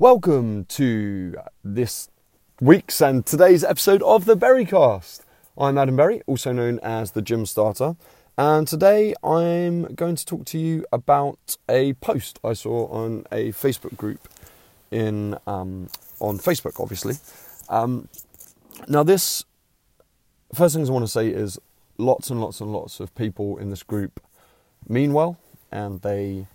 Welcome to this week's and today's episode of the Berrycast. I'm Adam Berry, also known as the Gym Starter, and today I'm going to talk to you about a post I saw on a Facebook group in um, on Facebook, obviously. Um, now, this first things I want to say is lots and lots and lots of people in this group mean well, and they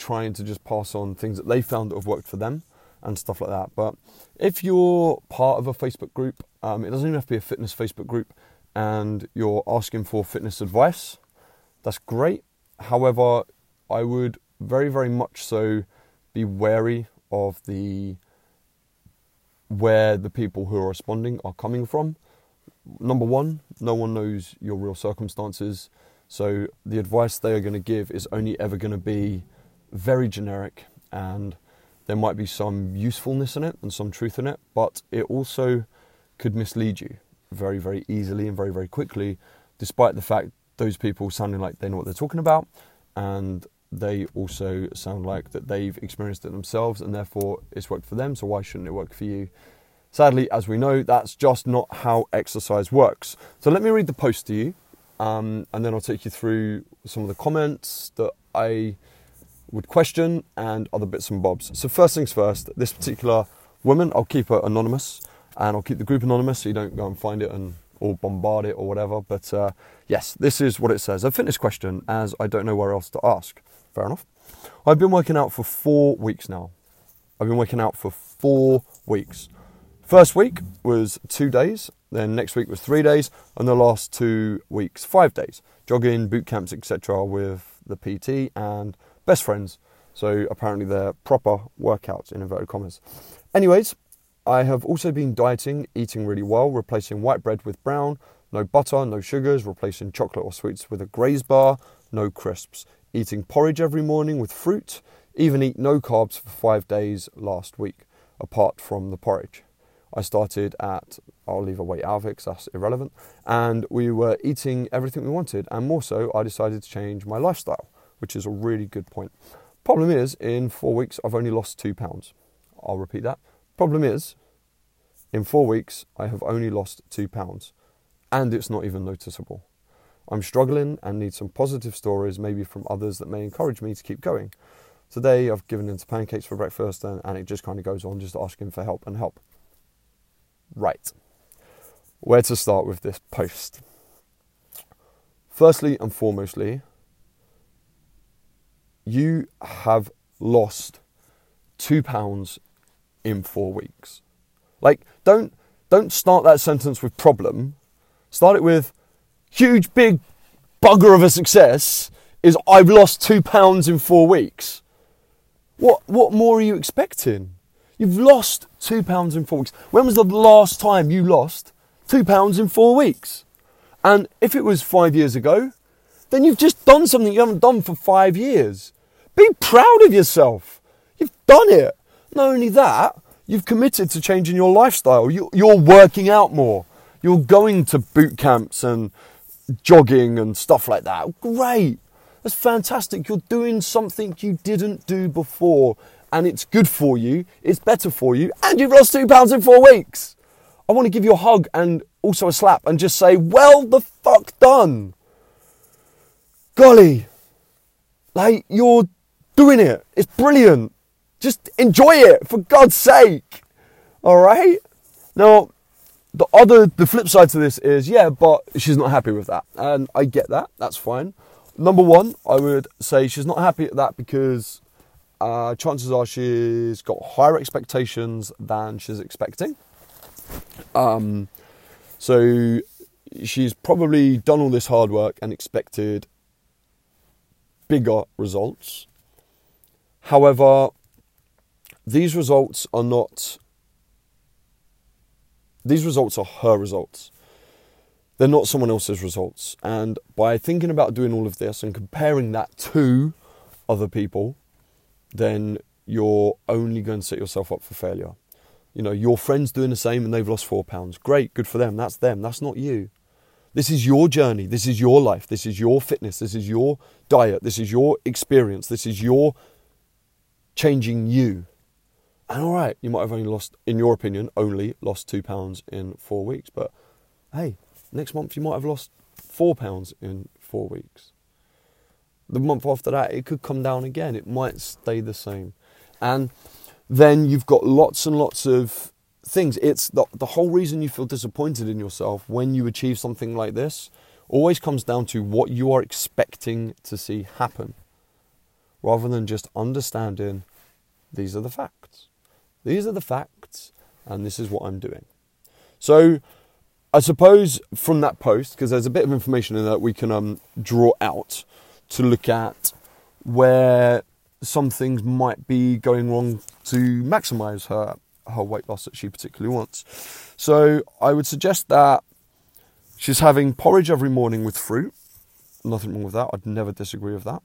trying to just pass on things that they found that have worked for them and stuff like that. But if you're part of a Facebook group, um, it doesn't even have to be a fitness Facebook group, and you're asking for fitness advice, that's great. However, I would very, very much so be wary of the where the people who are responding are coming from. Number one, no one knows your real circumstances, so the advice they are going to give is only ever going to be very generic and there might be some usefulness in it and some truth in it, but it also could mislead you very, very easily and very, very quickly, despite the fact those people sounding like they know what they're talking about and they also sound like that they've experienced it themselves and therefore it's worked for them, so why shouldn't it work for you? Sadly, as we know, that's just not how exercise works. So let me read the post to you, um, and then I'll take you through some of the comments that I would question and other bits and bobs. So, first things first, this particular woman, I'll keep her anonymous and I'll keep the group anonymous so you don't go and find it and or bombard it or whatever. But uh, yes, this is what it says. A fitness question, as I don't know where else to ask. Fair enough. I've been working out for four weeks now. I've been working out for four weeks. First week was two days, then next week was three days, and the last two weeks, five days. Jogging, boot camps, etc., with the PT and best friends. So apparently they're proper workouts in inverted commas. Anyways, I have also been dieting, eating really well, replacing white bread with brown, no butter, no sugars, replacing chocolate or sweets with a graze bar, no crisps, eating porridge every morning with fruit, even eat no carbs for five days last week, apart from the porridge. I started at, I'll leave a weight out of it because that's irrelevant, and we were eating everything we wanted, and more so, I decided to change my lifestyle which is a really good point. Problem is, in four weeks, I've only lost two pounds. I'll repeat that. Problem is, in four weeks, I have only lost two pounds, and it's not even noticeable. I'm struggling and need some positive stories, maybe from others that may encourage me to keep going. Today, I've given into pancakes for breakfast, and, and it just kind of goes on, just asking for help and help. Right. Where to start with this post? Firstly and foremostly, you have lost two pounds in four weeks. Like, don't don't start that sentence with problem. Start it with huge big bugger of a success is I've lost two pounds in four weeks. What what more are you expecting? You've lost two pounds in four weeks. When was the last time you lost two pounds in four weeks? And if it was five years ago, then you've just done something you haven't done for five years. Be proud of yourself. You've done it. Not only that, you've committed to changing your lifestyle. You're working out more. You're going to boot camps and jogging and stuff like that. Great. That's fantastic. You're doing something you didn't do before, and it's good for you, it's better for you, and you've lost two pounds in four weeks. I want to give you a hug and also a slap and just say, well, the fuck done. Golly, like you're doing it. It's brilliant. Just enjoy it for God's sake. All right? Now, the other, the flip side to this is, yeah, but she's not happy with that. And I get that. That's fine. Number one, I would say she's not happy at that because uh, chances are she's got higher expectations than she's expecting. Um, so she's probably done all this hard work and expected bigger results. However, these results are not, these results are her results. They're not someone else's results. And by thinking about doing all of this and comparing that to other people, then you're only going to set yourself up for failure. You know, your friend's doing the same and they've lost four pounds. Great, good for them. That's them. That's not you. This is your journey. This is your life. This is your fitness. This is your diet. This is your experience. This is your changing you. And all right, you might have only lost, in your opinion, only lost two pounds in four weeks. But hey, next month you might have lost four pounds in four weeks. The month after that, it could come down again. It might stay the same. And then you've got lots and lots of things. It's the, the whole reason you feel disappointed in yourself when you achieve something like this always comes down to what you are expecting to see happen rather than just understanding these are the facts. These are the facts, and this is what I'm doing. So, I suppose from that post, because there's a bit of information in that we can um, draw out to look at where some things might be going wrong to maximize her her weight loss that she particularly wants. So I would suggest that she's having porridge every morning with fruit. Nothing wrong with that. I'd never disagree with that.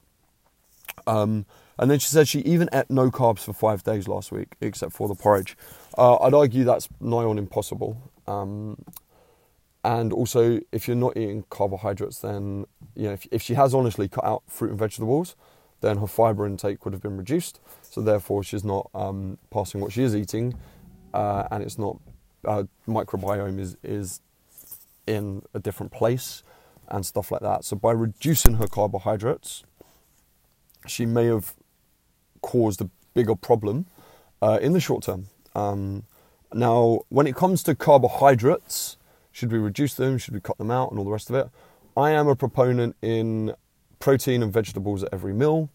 Um, and then she said she even ate no carbs for five days last week, except for the porridge. Uh, I'd argue that's nigh on impossible. Um, and also, if you're not eating carbohydrates, then you know if, if she has honestly cut out fruit and vegetables, then her fiber intake would have been reduced. So therefore, she's not um, passing what she is eating, uh, and it's not uh, microbiome is is in a different place and stuff like that. So by reducing her carbohydrates, she may have caused a bigger problem uh, in the short term. Um, now, when it comes to carbohydrates, should we reduce them? Should we cut them out and all the rest of it? I am a proponent in protein and vegetables at every meal,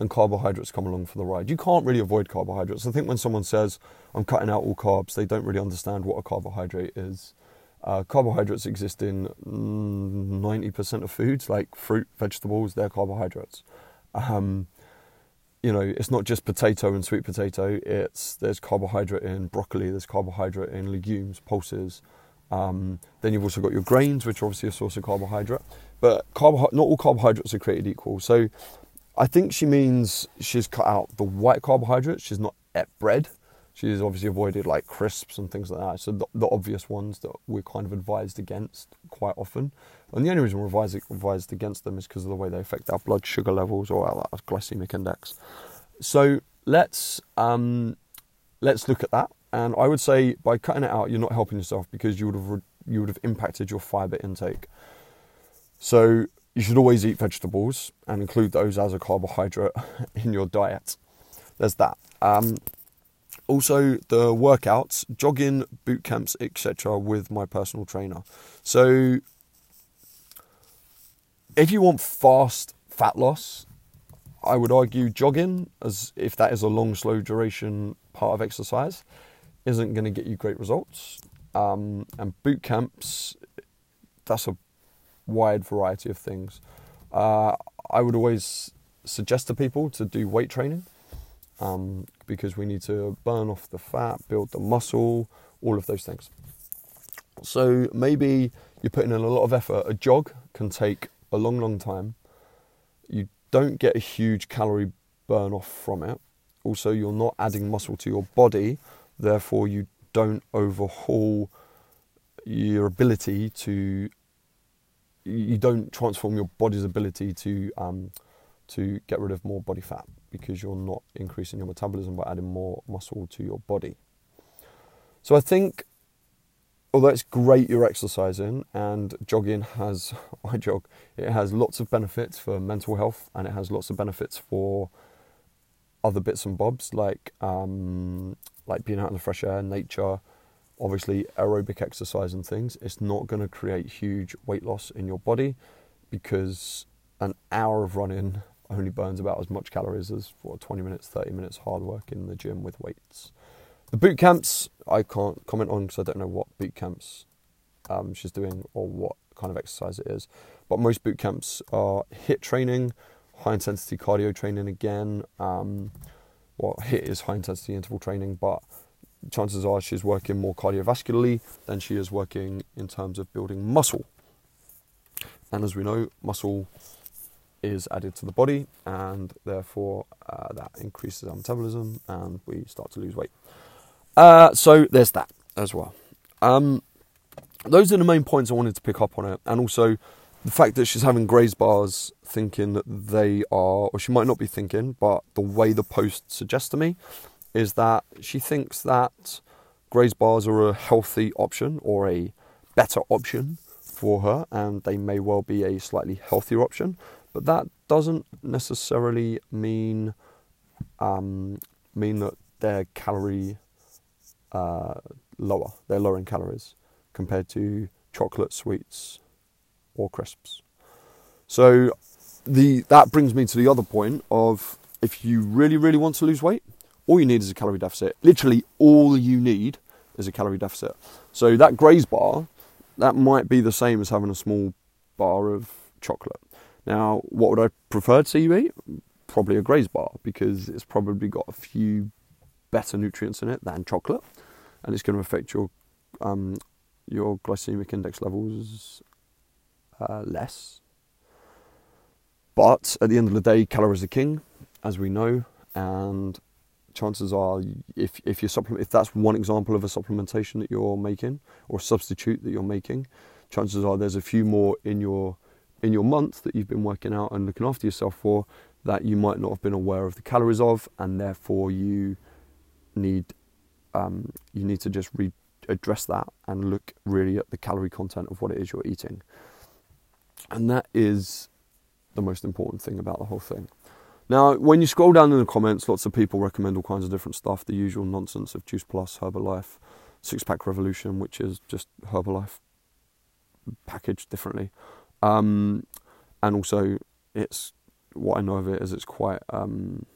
and carbohydrates come along for the ride. You can't really avoid carbohydrates. I think when someone says, I'm cutting out all carbs, they don't really understand what a carbohydrate is. Uh, carbohydrates exist in 90% of foods, like fruit, vegetables, they're carbohydrates. Um, you know, it's not just potato and sweet potato. It's there's carbohydrate in broccoli. There's carbohydrate in legumes, pulses. Um, then you've also got your grains, which are obviously a source of carbohydrate. But carbo- not all carbohydrates are created equal. So I think she means she's cut out the white carbohydrates. She's not at bread. She's obviously avoided like crisps and things like that. So the, the obvious ones that we're kind of advised against quite often. And the only reason we're advised, advised against them is because of the way they affect our blood sugar levels or our, our glycemic index. So let's um, let's look at that. And I would say by cutting it out, you're not helping yourself because you would have you would have impacted your fiber intake. So you should always eat vegetables and include those as a carbohydrate in your diet. There's that. Um, also, the workouts, jogging, boot camps, etc., with my personal trainer. So if you want fast fat loss, I would argue jogging, as if that is a long, slow duration part of exercise, isn't going to get you great results. Um, and boot camps, that's a wide variety of things. Uh, I would always suggest to people to do weight training um, because we need to burn off the fat, build the muscle, all of those things. So maybe you're putting in a lot of effort. A jog can take a long, long time. You don't get a huge calorie burn off from it. Also, you're not adding muscle to your body, therefore, you don't overhaul your ability to. You don't transform your body's ability to um, to get rid of more body fat because you're not increasing your metabolism by adding more muscle to your body. So I think although it's great you're exercising and jogging has I jog it has lots of benefits for mental health and it has lots of benefits for other bits and bobs like um, like being out in the fresh air, nature, obviously aerobic exercise and things. It's not going to create huge weight loss in your body because an hour of running only burns about as much calories as for 20 minutes, 30 minutes hard work in the gym with weights. The boot camps, I can't comment on because I don't know what boot camps um, she's doing or what kind of exercise it is. But most boot camps are HIIT training, high intensity cardio training again. Um, well, HIIT is high intensity interval training, but chances are she's working more cardiovascularly than she is working in terms of building muscle. And as we know, muscle is added to the body, and therefore uh, that increases our metabolism, and we start to lose weight. Uh, so there's that as well. Um, those are the main points I wanted to pick up on it, and also the fact that she's having graze bars thinking that they are, or she might not be thinking, but the way the post suggests to me is that she thinks that graze bars are a healthy option or a better option for her, and they may well be a slightly healthier option, but that doesn't necessarily mean um, mean that they're calorie uh, lower. They're lower in calories compared to chocolate, sweets, or crisps. So the that brings me to the other point of if you really, really want to lose weight, all you need is a calorie deficit. Literally, all you need is a calorie deficit. So that graze bar, that might be the same as having a small bar of chocolate. Now, what would I prefer to see you eat? Probably a graze bar because it's probably got a few better nutrients in it than chocolate, and it's going to affect your um, your glycemic index levels uh, less. But at the end of the day, calories are king, as we know, and chances are, if if you supplement, if that's one example of a supplementation that you're making or a substitute that you're making, chances are there's a few more in your in your month that you've been working out and looking after yourself for that you might not have been aware of the calories of, and therefore you need um, you need to just re- address that and look really at the calorie content of what it is you're eating. And that is the most important thing about the whole thing. Now, when you scroll down in the comments, lots of people recommend all kinds of different stuff, the usual nonsense of Juice Plus, Herbalife, Six Pack Revolution, which is just Herbalife packaged differently. Um, and also, it's what I know of it is it's quite um,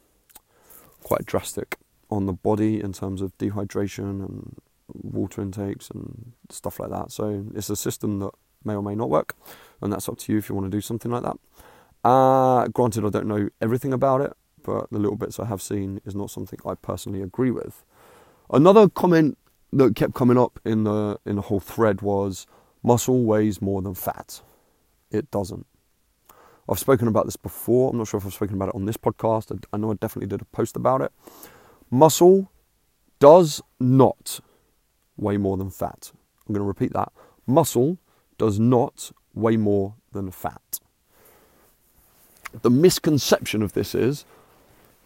quite drastic on the body in terms of dehydration and water intakes and stuff like that. So it's a system that may or may not work, and that's up to you if you want to do something like that. Uh, granted, I don't know everything about it, but the little bits I have seen is not something I personally agree with. Another comment that kept coming up in the in the whole thread was muscle weighs more than fat. It doesn't. I've spoken about this before. I'm not sure if I've spoken about it on this podcast. I, I know I definitely did a post about it. Muscle does not weigh more than fat. I'm going to repeat that. Muscle does not weigh more than fat. The misconception of this is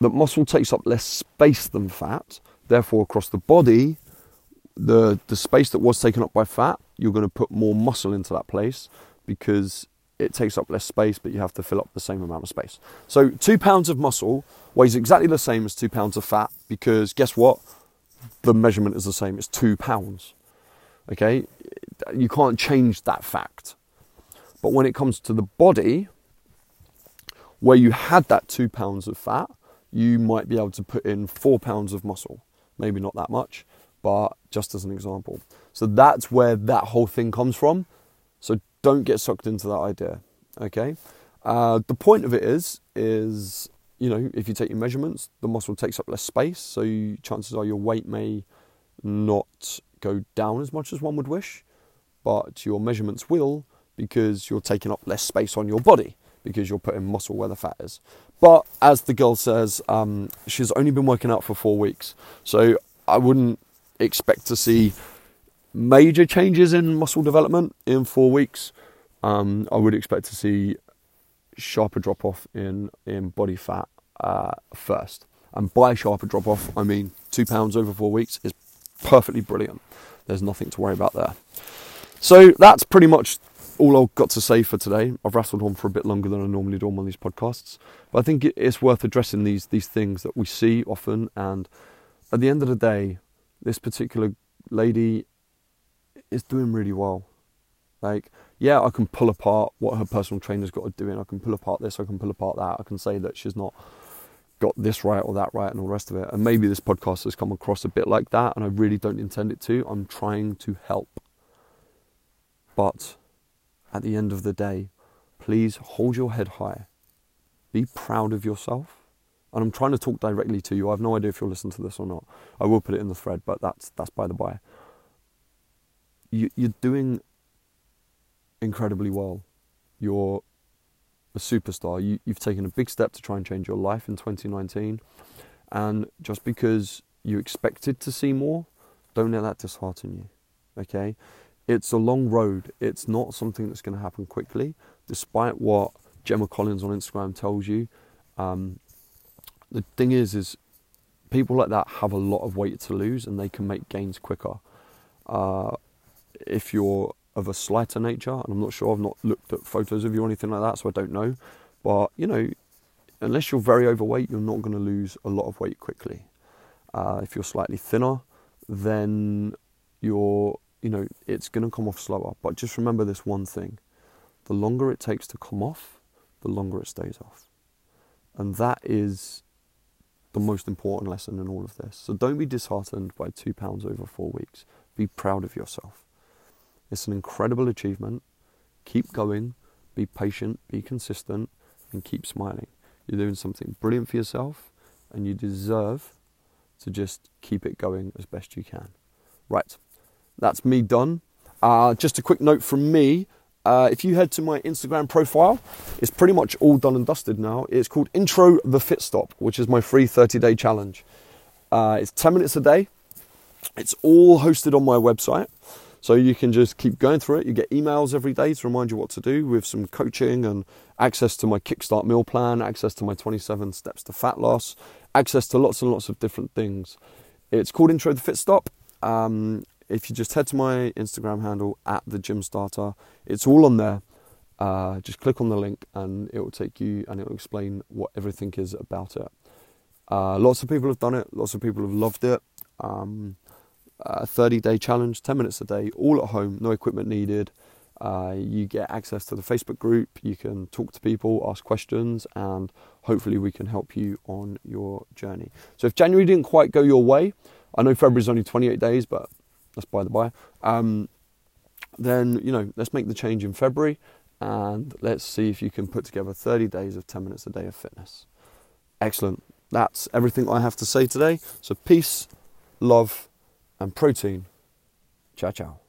that muscle takes up less space than fat, therefore, across the body, the, the space that was taken up by fat, you're going to put more muscle into that place because it takes up less space, but you have to fill up the same amount of space. So, two pounds of muscle weighs exactly the same as two pounds of fat because guess what? The measurement is the same, it's two pounds. Okay? You can't change that fact. But when it comes to the body, where you had that two pounds of fat, you might be able to put in four pounds of muscle. Maybe not that much, but just as an example. So that's where that whole thing comes from. So don't get sucked into that idea. Okay. Uh, the point of it is, is you know, if you take your measurements, the muscle takes up less space, so you, chances are your weight may not go down as much as one would wish, but your measurements will because you're taking up less space on your body because you're putting muscle where the fat is. But as the girl says, um, she's only been working out for four weeks, so I wouldn't expect to see major changes in muscle development in four weeks. Um, I would expect to see sharper drop off in in body fat uh, first. And by sharper drop off, I mean two pounds over four weeks is perfectly brilliant. There's nothing to worry about there. So that's pretty much all I've got to say for today. I've rattled on for a bit longer than I normally do on these podcasts, but I think it's worth addressing these these things that we see often. And at the end of the day, this particular lady is doing really well. Like, yeah, I can pull apart what her personal trainer's got to do, and I can pull apart this, I can pull apart that. I can say that she's not got this right or that right and all the rest of it. And maybe this podcast has come across a bit like that, and I really don't intend it to. I'm trying to help. But at the end of the day, please hold your head high. Be proud of yourself. And I'm trying to talk directly to you. I have no idea if you'll listen to this or not. I will put it in the thread, but that's that's by the by. You, you're doing incredibly well. You're a superstar. You, you've taken a big step to try and change your life in 2019. And just because you expected to see more, don't let that dishearten you. Okay? It's a long road. It's not something that's going to happen quickly, despite what Gemma Collins on Instagram tells you. Um, the thing is, is people like that have a lot of weight to lose, and they can make gains quicker. Uh, if you're of a slighter nature, and I'm not sure, I've not looked at photos of you or anything like that, so I don't know. But you know, unless you're very overweight, you're not going to lose a lot of weight quickly. Uh, if you're slightly thinner, then you're, you know, it's going to come off slower. But just remember this one thing: the longer it takes to come off, the longer it stays off, and that is the most important lesson in all of this. So don't be disheartened by two pounds over four weeks. Be proud of yourself. It's an incredible achievement. Keep going. Be patient. Be consistent, and keep smiling. You're doing something brilliant for yourself, and you deserve to just keep it going as best you can. Right, that's me done. Uh, just a quick note from me. Uh, if you head to my Instagram profile, it's pretty much all done and dusted now. It's called Intro the Fit Stop, which is my free 30 day challenge. Uh, it's 10 minutes a day. It's all hosted on my website. So you can just keep going through it. You get emails every day to remind you what to do with some coaching and access to my Kickstart meal plan, access to my 27 steps to fat loss, access to lots and lots of different things. It's called Intro the Fit Stop. Um, if you just head to my Instagram handle at the Gym Starter, it's all on there. Uh, just click on the link and it will take you and it will explain what everything is about it. Uh, lots of people have done it. Lots of people have loved it. Um, a 30 day challenge, 10 minutes a day, all at home, no equipment needed. Uh, you get access to the Facebook group, you can talk to people, ask questions, and hopefully we can help you on your journey. So if January didn't quite go your way, I know February's only 28 days, but that's by the by. Um, then, you know, let's make the change in February and let's see if you can put together 30 days of 10 minutes a day of fitness. Excellent. That's everything I have to say today. So, peace, love, and protein. Ciao, ciao.